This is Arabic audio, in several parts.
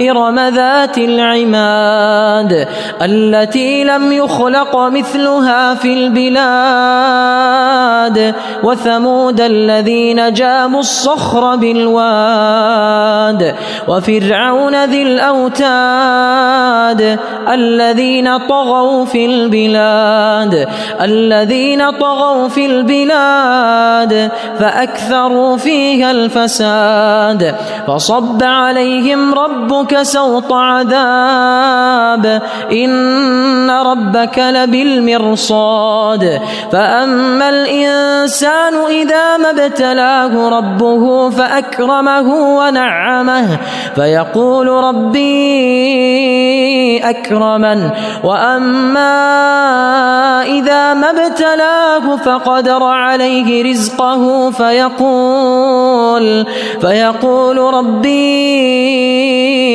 إرم ذات العماد التي لم يخلق مثلها في البلاد وثمود الذين جابوا الصخر بالواد وفرعون ذي الأوتاد الذين طغوا في البلاد الذين طغوا في البلاد فأكثروا فيها الفساد فصب عليهم ربك سوط عذاب. إن ربك لبالمرصاد. فأما الإنسان إذا ما ابتلاه ربه فأكرمه ونعمه. فيقول ربي أكرمن. وأما إذا ما ابتلاه فقدر عليه رزقه فيقول فيقول ربي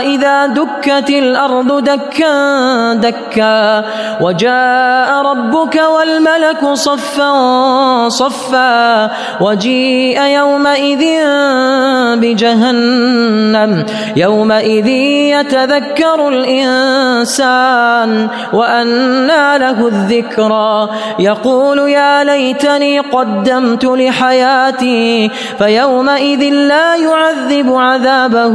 إذا دكت الأرض دكا دكا وجاء ربك والملك صفا صفا وجيء يومئذ بجهنم يومئذ يتذكر الإنسان وأنى له الذكرى يقول يا ليتني قدمت لحياتي فيومئذ لا يعذب عذابه